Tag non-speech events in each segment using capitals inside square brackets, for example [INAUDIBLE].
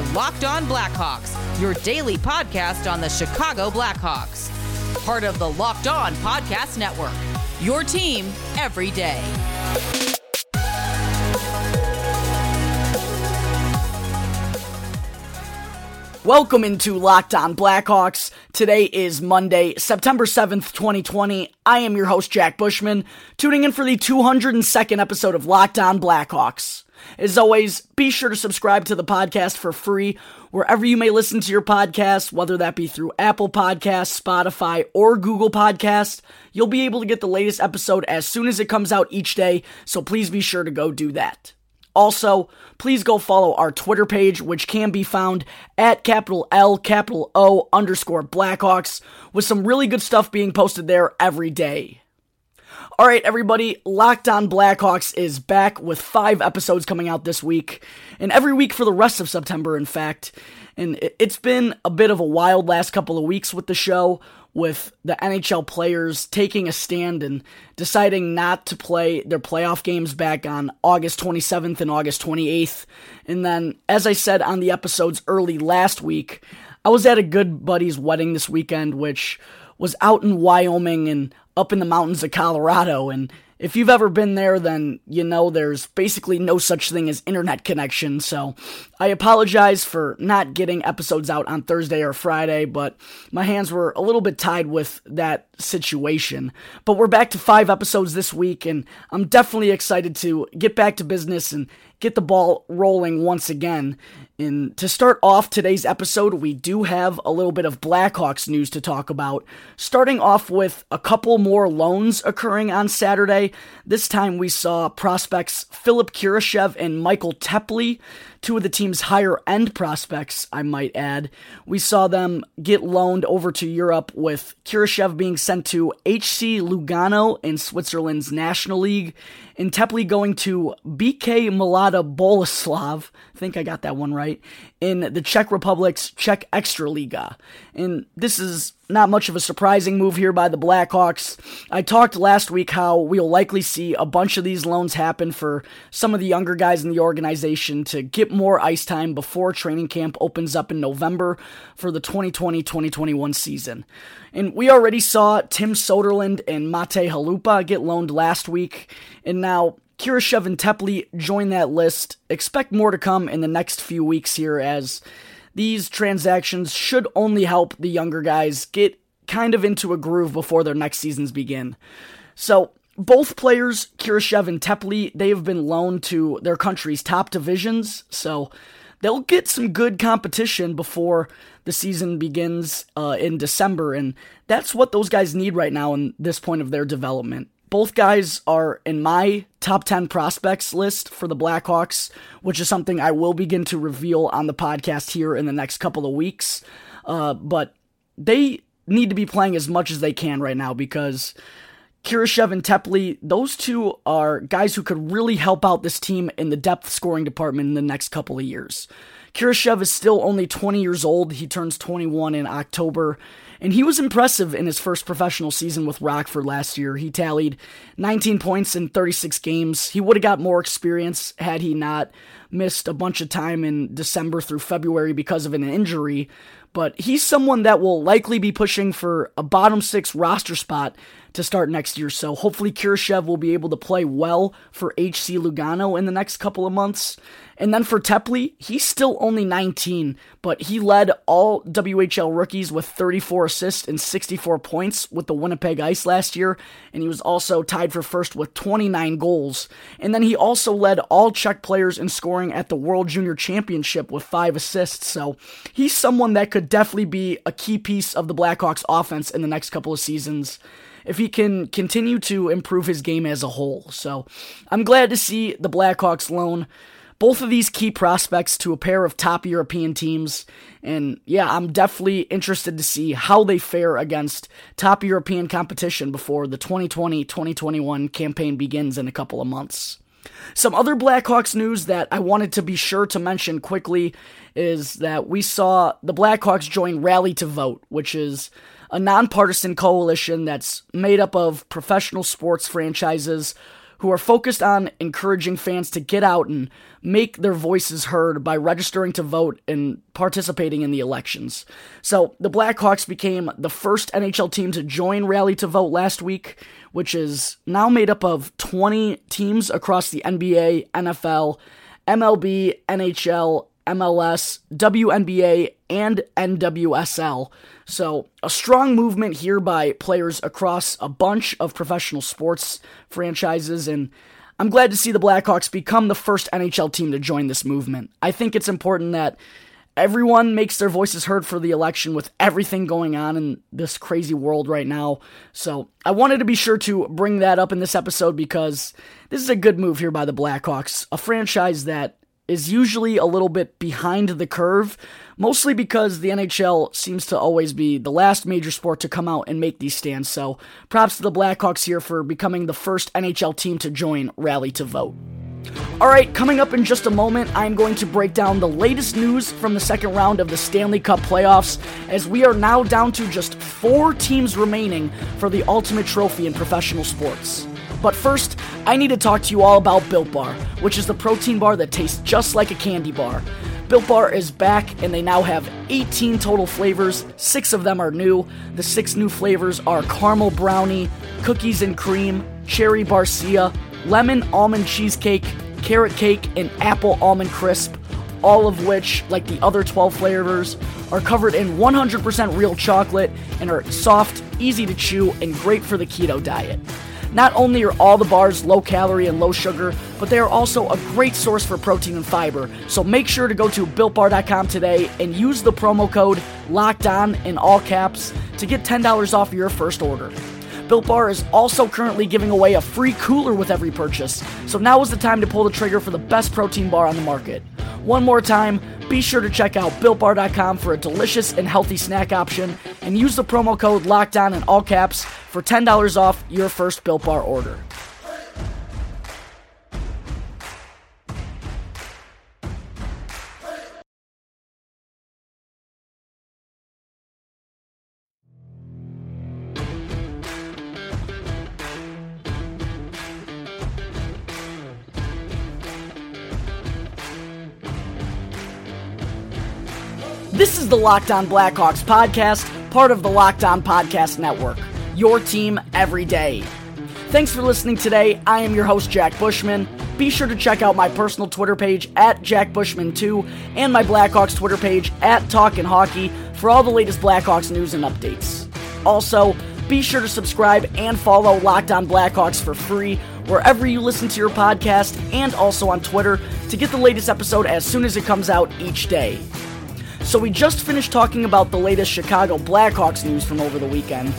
are Locked On Blackhawks, your daily podcast on the Chicago Blackhawks. Part of the Locked On Podcast Network. Your team every day. Welcome into Locked On Blackhawks. Today is Monday, September 7th, 2020. I am your host, Jack Bushman, tuning in for the 202nd episode of Locked On Blackhawks. As always, be sure to subscribe to the podcast for free wherever you may listen to your podcast, whether that be through Apple Podcasts, Spotify, or Google Podcasts. You'll be able to get the latest episode as soon as it comes out each day, so please be sure to go do that. Also, please go follow our Twitter page, which can be found at capital L, capital O underscore Blackhawks, with some really good stuff being posted there every day. All right, everybody, Locked On Blackhawks is back with five episodes coming out this week, and every week for the rest of September, in fact. And it's been a bit of a wild last couple of weeks with the show with the NHL players taking a stand and deciding not to play their playoff games back on August 27th and August 28th. And then, as I said on the episodes early last week, I was at a good buddy's wedding this weekend, which was out in Wyoming and up in the mountains of Colorado. And if you've ever been there, then you know there's basically no such thing as internet connection. So I apologize for not getting episodes out on Thursday or Friday, but my hands were a little bit tied with that situation. But we're back to five episodes this week, and I'm definitely excited to get back to business and get the ball rolling once again. And to start off today's episode, we do have a little bit of Blackhawks news to talk about. Starting off with a couple more loans occurring on Saturday. This time we saw prospects Philipp Kurashev and Michael Teply two of the team's higher end prospects, I might add. We saw them get loaned over to Europe with Kurashev being sent to HC Lugano in Switzerland's National League, and Teply going to BK Mlada Boleslav, I think I got that one right, in the Czech Republic's Czech Extraliga. And this is not much of a surprising move here by the Blackhawks. I talked last week how we'll likely see a bunch of these loans happen for some of the younger guys in the organization to get more ice time before training camp opens up in November for the 2020 2021 season. And we already saw Tim Soderlund and Matej Chalupa get loaned last week, and now Kurashev and Teply join that list. Expect more to come in the next few weeks here as these transactions should only help the younger guys get kind of into a groove before their next seasons begin. So, both players, Kurashev and Tepley, they have been loaned to their country's top divisions, so they'll get some good competition before the season begins uh, in December, and that's what those guys need right now in this point of their development. Both guys are in my top 10 prospects list for the Blackhawks, which is something I will begin to reveal on the podcast here in the next couple of weeks. Uh, but they need to be playing as much as they can right now because Kurashev and Teply, those two are guys who could really help out this team in the depth scoring department in the next couple of years. Kurashev is still only 20 years old. He turns 21 in October, and he was impressive in his first professional season with Rockford last year. He tallied 19 points in 36 games. He would have got more experience had he not missed a bunch of time in December through February because of an injury. But he's someone that will likely be pushing for a bottom six roster spot to start next year. So hopefully Kurashev will be able to play well for HC Lugano in the next couple of months. And then for Teply, he's still only 19, but he led all WHL rookies with 34 assists and 64 points with the Winnipeg Ice last year, and he was also tied for first with 29 goals. And then he also led all Czech players in scoring at the World Junior Championship with 5 assists. So he's someone that could definitely be a key piece of the Blackhawks offense in the next couple of seasons if he can continue to improve his game as a whole. So I'm glad to see the Blackhawks loan both of these key prospects to a pair of top European teams. And yeah, I'm definitely interested to see how they fare against top European competition before the 2020 2021 campaign begins in a couple of months. Some other Blackhawks news that I wanted to be sure to mention quickly is that we saw the Blackhawks join Rally to Vote, which is a nonpartisan coalition that's made up of professional sports franchises who are focused on encouraging fans to get out and make their voices heard by registering to vote and participating in the elections. So, the Blackhawks became the first NHL team to join Rally to Vote last week, which is now made up of 20 teams across the NBA, NFL, MLB, NHL, MLS, WNBA, and NWSL. So, a strong movement here by players across a bunch of professional sports franchises, and I'm glad to see the Blackhawks become the first NHL team to join this movement. I think it's important that everyone makes their voices heard for the election with everything going on in this crazy world right now. So, I wanted to be sure to bring that up in this episode because this is a good move here by the Blackhawks, a franchise that is usually a little bit behind the curve, mostly because the NHL seems to always be the last major sport to come out and make these stands. So, props to the Blackhawks here for becoming the first NHL team to join Rally to Vote. Alright, coming up in just a moment, I'm going to break down the latest news from the second round of the Stanley Cup playoffs, as we are now down to just four teams remaining for the ultimate trophy in professional sports. But first, I need to talk to you all about Built Bar, which is the protein bar that tastes just like a candy bar. Built Bar is back and they now have 18 total flavors. Six of them are new. The six new flavors are caramel brownie, cookies and cream, cherry barcia, lemon almond cheesecake, carrot cake, and apple almond crisp. All of which, like the other 12 flavors, are covered in 100% real chocolate and are soft, easy to chew, and great for the keto diet. Not only are all the bars low calorie and low sugar, but they are also a great source for protein and fiber. So make sure to go to builtbar.com today and use the promo code locked on in all caps to get $10 off your first order. Built Bar is also currently giving away a free cooler with every purchase, so now is the time to pull the trigger for the best protein bar on the market. One more time, be sure to check out BuiltBar.com for a delicious and healthy snack option, and use the promo code LOCKEDON in all caps for $10 off your first Built Bar order. This is the Locked On Blackhawks podcast, part of the Locked On Podcast Network. Your team every day. Thanks for listening today. I am your host, Jack Bushman. Be sure to check out my personal Twitter page at Jack Bushman2 and my Blackhawks Twitter page at Talkin' Hockey for all the latest Blackhawks news and updates. Also, be sure to subscribe and follow Locked On Blackhawks for free wherever you listen to your podcast and also on Twitter to get the latest episode as soon as it comes out each day. So, we just finished talking about the latest Chicago Blackhawks news from over the weekend.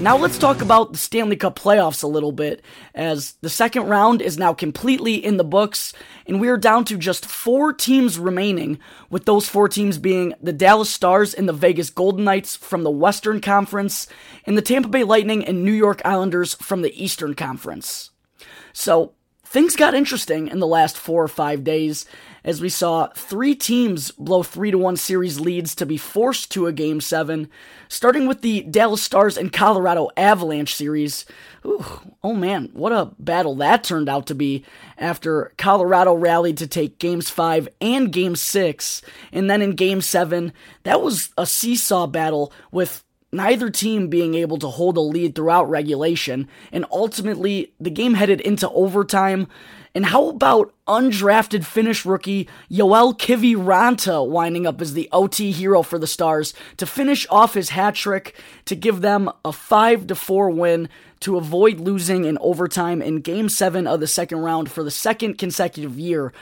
Now, let's talk about the Stanley Cup playoffs a little bit, as the second round is now completely in the books, and we are down to just four teams remaining, with those four teams being the Dallas Stars and the Vegas Golden Knights from the Western Conference, and the Tampa Bay Lightning and New York Islanders from the Eastern Conference. So, things got interesting in the last four or five days as we saw three teams blow 3 to 1 series leads to be forced to a game 7 starting with the Dallas Stars and Colorado Avalanche series. Ooh, oh man what a battle that turned out to be after Colorado rallied to take games 5 and game 6 and then in game 7 that was a seesaw battle with neither team being able to hold a lead throughout regulation, and ultimately the game headed into overtime. And how about undrafted Finnish rookie Joel Kiviranta winding up as the OT hero for the Stars to finish off his hat trick to give them a 5 4 win to avoid losing in overtime in Game 7 of the second round for the second consecutive year.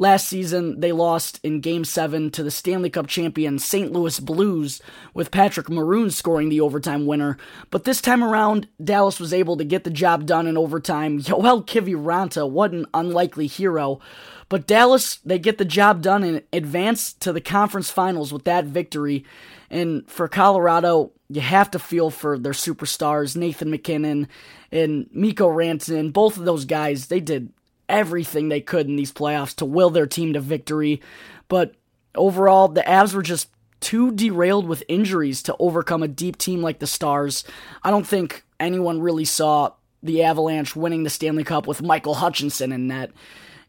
Last season, they lost in Game 7 to the Stanley Cup champion St. Louis Blues, with Patrick Maroon scoring the overtime winner. But this time around, Dallas was able to get the job done in overtime. [LAUGHS] Joel Kiviranta, what an unlikely hero. But Dallas, they get the job done and advance to the conference finals with that victory. And for Colorado, you have to feel for their superstars, Nathan MacKinnon and Mikko Rantanen. Both of those guys, they did everything they could in these playoffs to will their team to victory. But overall, the Avs were just too derailed with injuries to overcome a deep team like the Stars. I don't think anyone really saw the Avalanche winning the Stanley Cup with Michael Hutchinson in net.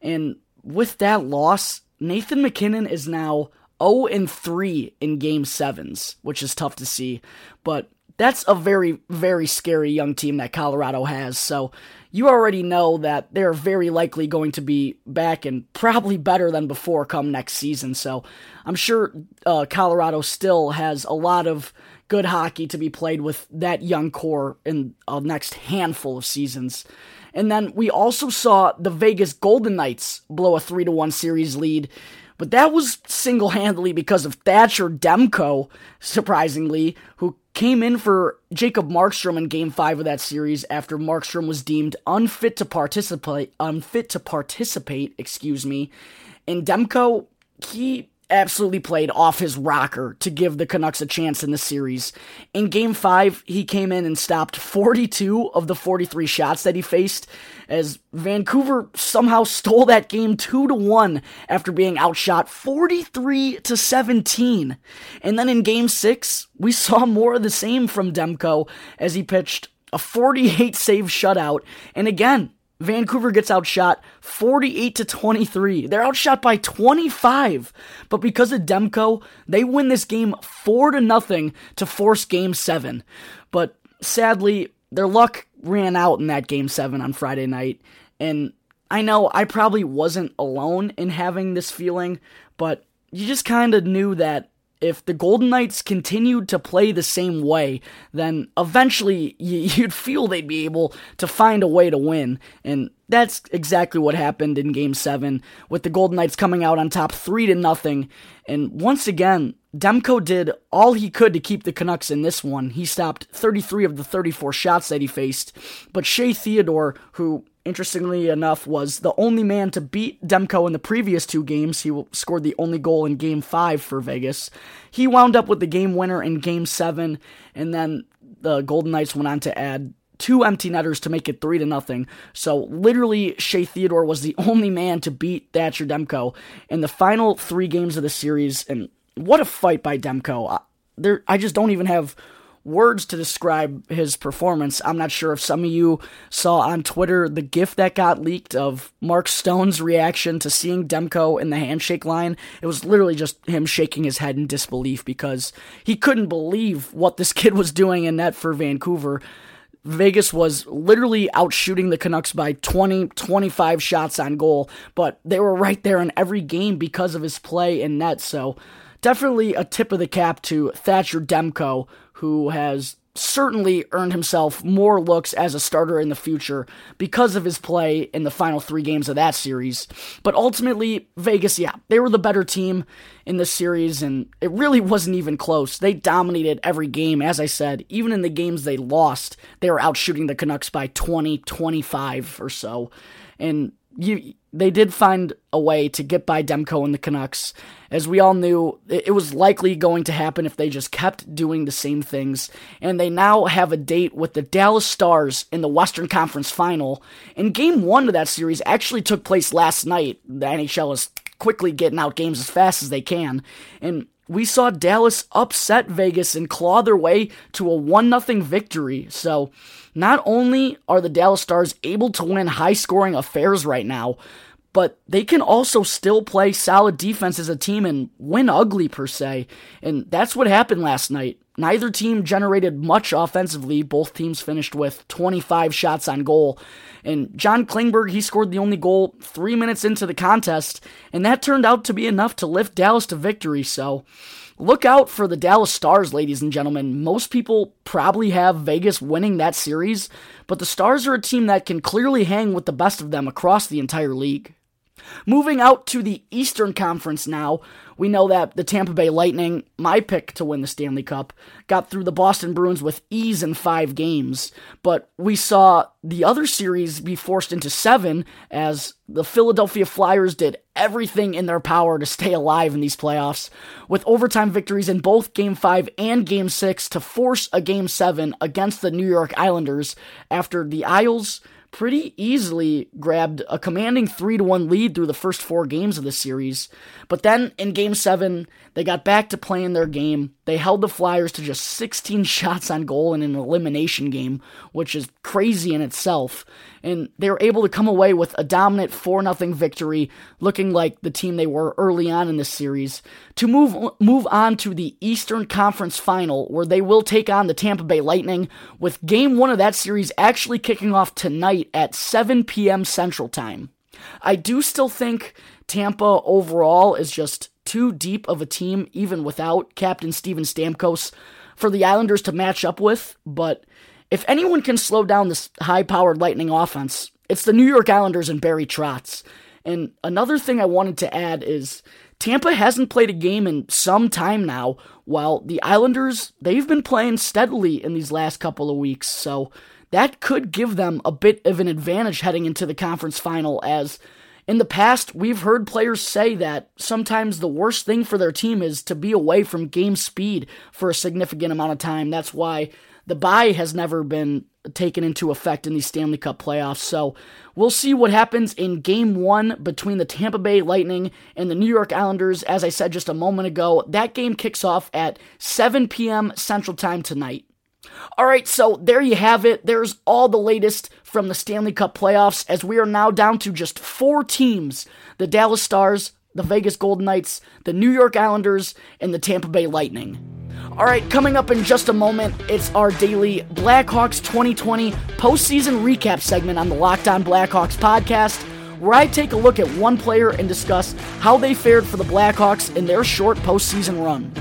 And with that loss, Nathan MacKinnon is now 0 and 3 in game sevens, which is tough to see. But that's a very, very scary young team that Colorado has. So you already know that they're very likely going to be back and probably better than before come next season. So I'm sure uh, Colorado still has a lot of good hockey to be played with that young core in a next handful of seasons. And then we also saw the Vegas Golden Knights blow a 3 to 1 series lead but that was single handedly because of Thatcher Demko, surprisingly, who came in for Jacob Markstrom in game five of that series after Markstrom was deemed unfit to participate unfit to participate, excuse me. And Demko, he absolutely played off his rocker to give the Canucks a chance in the series. In game five, he came in and stopped 42 of the 43 shots that he faced, as Vancouver somehow stole that game 2 to 1 after being outshot 43 to 17. And then in game six, we [LAUGHS] saw more of the same from Demko as he pitched a 48 save shutout. And again, Vancouver gets outshot 48 to 23. They're outshot by 25. But because of Demko, they win this game 4 to nothing to force game 7. But sadly, their luck ran out in that game 7 on Friday night. And I know I probably wasn't alone in having this feeling, but you just kind of knew that if the Golden Knights continued to play the same way, then eventually [LAUGHS] you'd feel they'd be able to find a way to win. And that's exactly what happened in game 7 with the Golden Knights coming out on top 3 to nothing. And once again, Demko did all he could to keep the Canucks in this one. He stopped 33 of the 34 shots that he faced, but Shea Theodore, who interestingly enough, was the only man to beat Demko in the previous two games. He scored the only goal in Game 5 for Vegas. He wound up with the game winner in Game 7, and then the Golden Knights went on to add two empty netters to make it three to nothing. So literally, Shea Theodore was the [LAUGHS] only man to beat Thatcher Demko in the final three games of the series. And what a fight by Demko! I, there, I just don't even have words to describe his performance. I'm not sure if some of you saw on Twitter the gif that got leaked of Mark Stone's reaction to seeing Demko in the handshake line. It was literally just him shaking his head in disbelief because he couldn't believe what this [LAUGHS] kid was doing in net for Vancouver. Vegas was literally outshooting the Canucks by 20, 25 shots on goal, but they were right there in every game because of his play in net. So, definitely a tip of the cap to Thatcher Demko, who has certainly earned himself more looks as a starter in the future because of his play in the final three games of that series. But ultimately, Vegas, yeah, they were the better team in this series, and it really wasn't even close. They dominated every game, as I said. Even in the games they lost, they were outshooting the Canucks by 20, 25 or so. And you they did find a way to get by Demko and the Canucks. As we all knew, it was likely going to happen if they just kept doing the same things. And they now have a date with the Dallas Stars in the Western Conference Final. And game one of that series actually took place last night. The NHL is quickly getting out games as fast as they can. And we saw Dallas upset Vegas and claw their way to a 1 0 victory. So, not only are the Dallas Stars able to win high scoring affairs right now, but they can also still play solid defense as a team and win ugly per se. And that's what happened last night. Neither team generated much offensively. Both teams finished with 25 shots on goal. And John Klingberg, he scored the only goal three minutes into the contest, and that turned out to be enough to lift Dallas to victory. So look out for the Dallas Stars, ladies and gentlemen. Most people probably have Vegas winning that series, but the Stars are a team that can clearly hang with the best of them across the entire league. Moving out to the Eastern Conference now, we know that the Tampa Bay Lightning, my pick to win the Stanley Cup, got through the Boston Bruins with ease in five games. But we saw the other series be forced into seven as the Philadelphia Flyers did everything in their power to stay alive in these playoffs, with overtime victories in both Game 5 and Game 6 to force a Game 7 against the New York Islanders after the Isles pretty easily grabbed a commanding 3 to 1 lead through the first 4 games of the series. But then in game 7, they got back to playing their game. They held the Flyers to just 16 [LAUGHS] shots on goal in an elimination game, which is crazy in itself. And they were able to come away with a dominant 4 0 victory, looking like the team they were early on in this series, to move move on to the Eastern Conference Final, where they will take on the Tampa Bay Lightning, with game one of that series actually kicking off tonight at 7 p.m. Central Time. I do still think Tampa overall is just too deep of a team, even without Captain Steven Stamkos, for the Islanders to match up with. But if anyone can slow down this high powered Lightning offense, it's the New York Islanders and Barry Trotz. And another thing I wanted to add is Tampa hasn't played a game in some time now, while the Islanders, they've been playing steadily in these last couple of weeks. So that could give them a bit of an advantage heading into the conference final as in the past, we've heard players say that sometimes the worst thing for their team is to be away from game speed for a significant amount of time. That's why the bye has never been taken into effect in these Stanley Cup playoffs. So we'll see what happens in game one between the Tampa Bay Lightning and the New York Islanders. As I said just a moment ago, that game kicks off at 7 p.m. Central Time tonight. All right, so there you have it. There's all the latest from the Stanley Cup playoffs as we are now down to just four teams the Dallas Stars, the Vegas Golden Knights, the New York Islanders, and the Tampa Bay Lightning. All right, coming up in just a moment, it's our daily Blackhawks 2020 postseason recap segment on the Locked On Blackhawks podcast, where I take a look at one player and discuss how they fared for the Blackhawks in their short postseason run.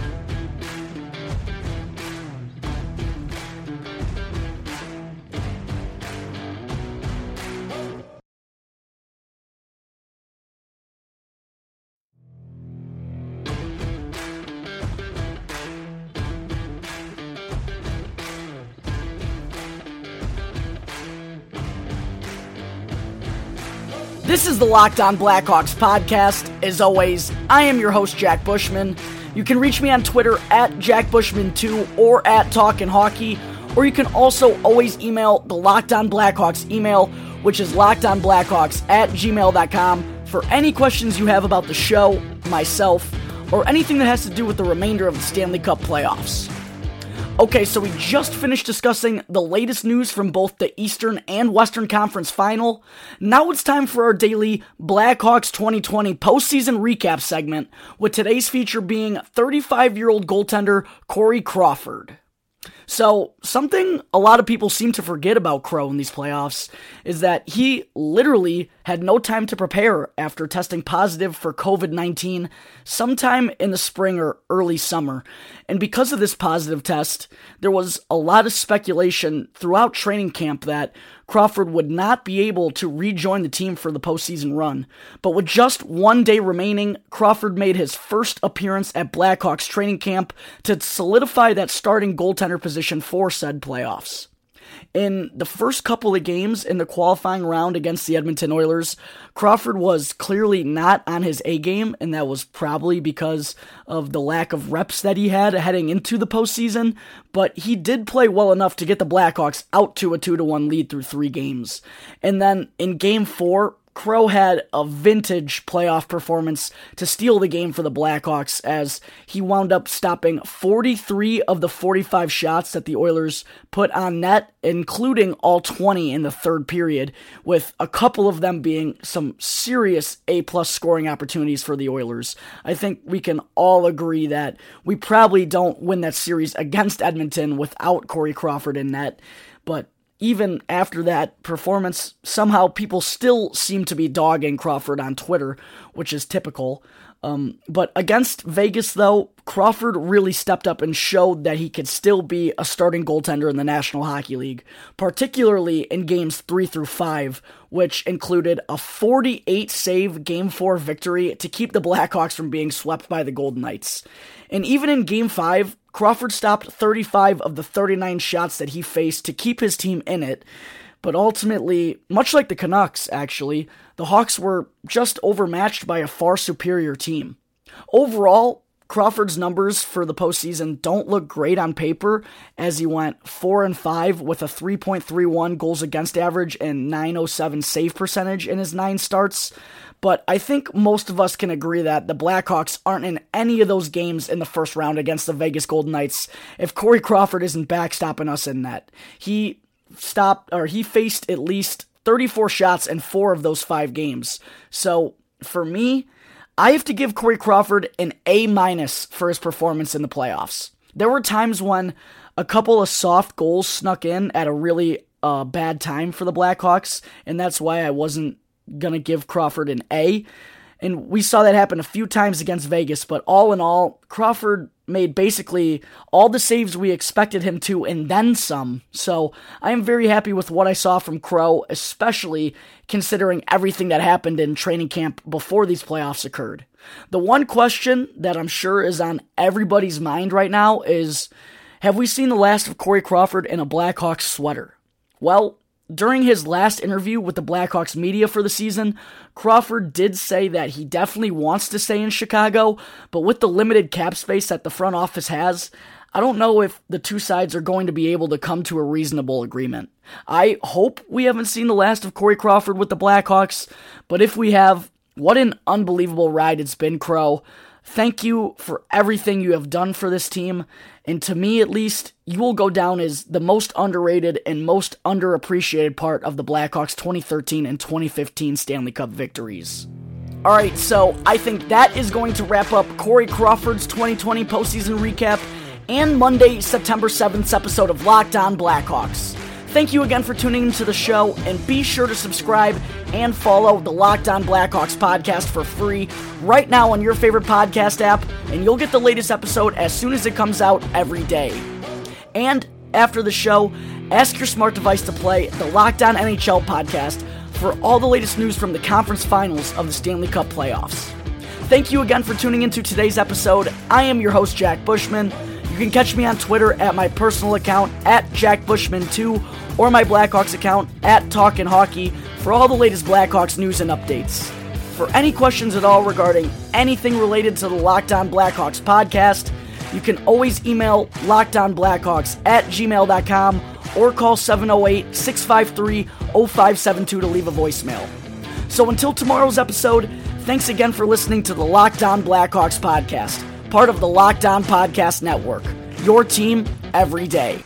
This is the Locked On Blackhawks podcast. As always, I am your host, Jack Bushman. You can reach me on Twitter at JackBushman2 or at Talkin' Hockey, or you can also always email the Locked On Blackhawks email, which is lockedonblackhawks at gmail.com for any questions you have about the show, myself, or anything that has to do with the remainder of the Stanley Cup playoffs. Okay, so we just finished discussing the latest news from both the Eastern and Western Conference final. Now it's time for our daily Blackhawks 2020 postseason recap segment, with today's feature being 35 year old goaltender Corey Crawford. So, something a lot of people seem to forget about Crow in these playoffs is that he literally had no time to prepare after testing positive for COVID 19 sometime in the spring or early summer. And because of this positive test, there was a lot of speculation throughout training camp that Crawford would not be able to rejoin the team for the postseason run. But with just one day remaining, Crawford made his first appearance at Blackhawks training camp to solidify that starting goaltender position for said playoffs. In the first couple of games in the qualifying round against the Edmonton Oilers, Crawford was clearly not on his A game, and that was probably because of the lack of reps that he had heading into the postseason. But he did play well enough to get the Blackhawks out to a 2 to 1 lead through three games. And then in game four, Crow had a vintage playoff performance to steal the game for the Blackhawks as he wound up stopping 43 of the 45 shots that the Oilers put on net, including all 20 in the third period, with a couple of them being some serious A plus scoring opportunities for the Oilers. I think we can all agree that we probably don't win that series against Edmonton without Corey Crawford in net, but even after that performance, somehow people still seem to be dogging Crawford on Twitter, which is typical. Um, but against Vegas, though, Crawford really stepped up and showed that he could still be a starting goaltender in the National Hockey League, particularly in games 3 through 5, which included a 48 save Game 4 victory to keep the Blackhawks from being swept by the Golden Knights. And even in Game 5, Crawford stopped 35 of the 39 shots that he faced to keep his team in it. But ultimately, much like the Canucks, actually, the Hawks were just overmatched by a far superior team. Overall, Crawford's numbers for the postseason don't look great on paper, as he went four and five with a 3.31 goals against average and 907 save percentage in his nine starts. But I think most of us can agree that the Blackhawks aren't in any of those games in the first round against the Vegas Golden Knights if Corey Crawford isn't backstopping us in net. He stopped or he faced at least 34 shots in four of those five games. So for me, I have to give Corey Crawford an A minus for his performance in the playoffs. There were times when a couple of soft goals snuck in at a really uh, bad time for the Blackhawks, and that's why I wasn't going to give Crawford an A. And we saw that happen a few times against Vegas, but all in all, Crawford made basically all the saves we expected him to and then some. So I am very happy with what I saw from Crow, especially considering everything that happened in training camp before these playoffs occurred. The one question that I'm sure is on everybody's mind right now is have we seen the last of Corey Crawford in a Blackhawks sweater? Well, during his last interview with the Blackhawks media for the season, Crawford did say that he definitely wants to stay in Chicago, but with the limited cap space that the front office has, I don't know if the two sides are going to be able to come to a reasonable agreement. I hope we haven't seen the last of Corey Crawford with the Blackhawks, but if we have, what an unbelievable ride it's been, Crow. Thank you for everything you have done for this team, and to me, at least, you will go down as the most underrated and most underappreciated part of the Blackhawks 2013 and 2015 Stanley Cup victories. All right, so I think that is going to wrap up Corey Crawford's 2020 postseason recap and Monday, September 7th episode of Locked On Blackhawks. Thank you again for tuning into the show, and be sure to subscribe and follow the Locked On Blackhawks podcast for free right now on your favorite podcast app, and you'll get the latest episode as soon as it comes out every day. And after the show, ask your smart device to play the Locked On NHL podcast for all the latest news from the conference finals of the Stanley Cup playoffs. Thank you again for tuning into today's episode. I am your host, Jack Bushman. You can catch me on Twitter at my personal account at JackBushman2 or my Blackhawks account at Talkin' Hockey for all the latest Blackhawks news and updates. For any questions at all regarding anything related to the Locked On Blackhawks podcast, you can always email lockedonblackhawks at gmail.com or call 708 653 0572 to leave a voicemail. So until tomorrow's episode, thanks again for listening to the Locked On Blackhawks podcast, part of the Locked On Podcast Network. Your team every day.